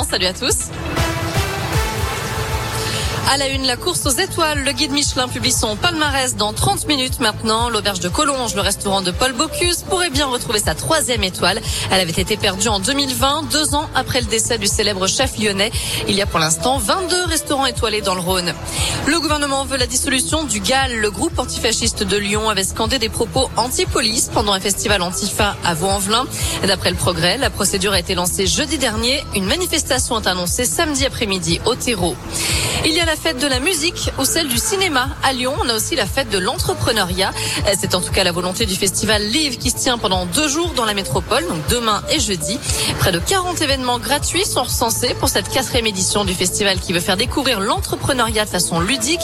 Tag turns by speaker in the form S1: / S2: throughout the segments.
S1: Salut à tous. À la une, la course aux étoiles. Le guide Michelin publie son palmarès dans 30 minutes maintenant. L'auberge de Collonges, le restaurant de Paul Bocuse, pourrait bien retrouver sa troisième étoile. Elle avait été perdue en 2020, deux ans après le décès du célèbre chef lyonnais. Il y a pour l'instant 22 restaurants étoilés dans le Rhône. Le gouvernement veut la dissolution du GAL. Le groupe antifasciste de Lyon avait scandé des propos anti-police pendant un festival Antifa à Vaux-en-Velin. D'après le progrès, la procédure a été lancée jeudi dernier. Une manifestation est annoncée samedi après-midi au terreau. Il y a fête de la musique ou celle du cinéma. À Lyon, on a aussi la fête de l'entrepreneuriat. C'est en tout cas la volonté du festival Live qui se tient pendant deux jours dans la métropole, donc demain et jeudi. Près de 40 événements gratuits sont recensés pour cette quatrième édition du festival qui veut faire découvrir l'entrepreneuriat de façon ludique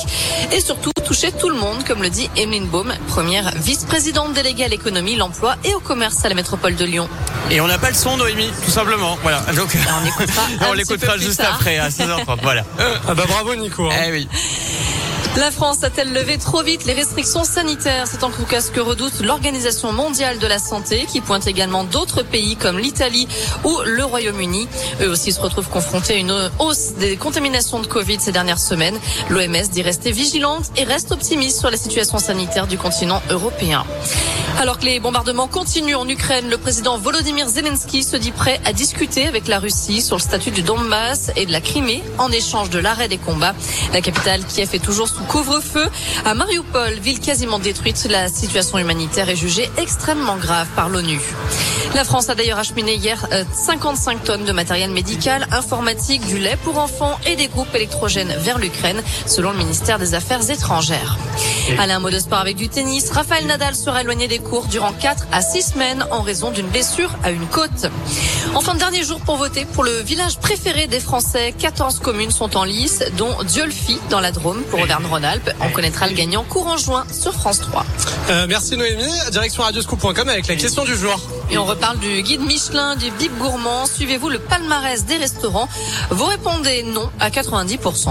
S1: et surtout toucher tout le monde, comme le dit Emeline Baum, première vice-présidente déléguée à l'économie, l'emploi et au commerce à la métropole de Lyon.
S2: Et on n'a pas le son, Noémie, tout simplement. Voilà. Donc,
S1: on écoutera,
S2: on l'écoutera juste tard. après, à 16h30. Voilà.
S3: Ah bah bravo, Nico. Hein.
S2: Eh oui.
S1: La France a-t-elle levé trop vite les restrictions sanitaires? C'est en tout cas ce que redoute l'Organisation mondiale de la santé, qui pointe également d'autres pays comme l'Italie ou le Royaume-Uni. Eux aussi se retrouvent confrontés à une hausse des contaminations de Covid ces dernières semaines. L'OMS dit rester vigilante et reste optimiste sur la situation sanitaire du continent européen. Alors que les bombardements continuent en Ukraine, le président Volodymyr Zelensky se dit prêt à discuter avec la Russie sur le statut du Donbass et de la Crimée en échange de l'arrêt des combats. La capitale Kiev est toujours sous couvre-feu. À Mariupol, ville quasiment détruite, la situation humanitaire est jugée extrêmement grave par l'ONU. La France a d'ailleurs acheminé hier 55 tonnes de matériel médical, informatique, du lait pour enfants et des groupes électrogènes vers l'Ukraine, selon le ministère des Affaires étrangères. Allez, un mot de sport avec du tennis. Raphaël Nadal sera éloigné des cours durant 4 à 6 semaines en raison d'une blessure à une côte. Enfin, dernier jour pour voter pour le village préféré des Français. 14 communes sont en lice, dont Diolfi dans la Drôme pour Auvergne-Rhône-Alpes. On connaîtra le gagnant courant juin sur France 3.
S3: Euh, merci Noémie. Direction radioscoop.com avec la question du jour.
S1: Et on reparle du guide Michelin, du bib gourmand. Suivez-vous le palmarès des restaurants? Vous répondez non à 90%.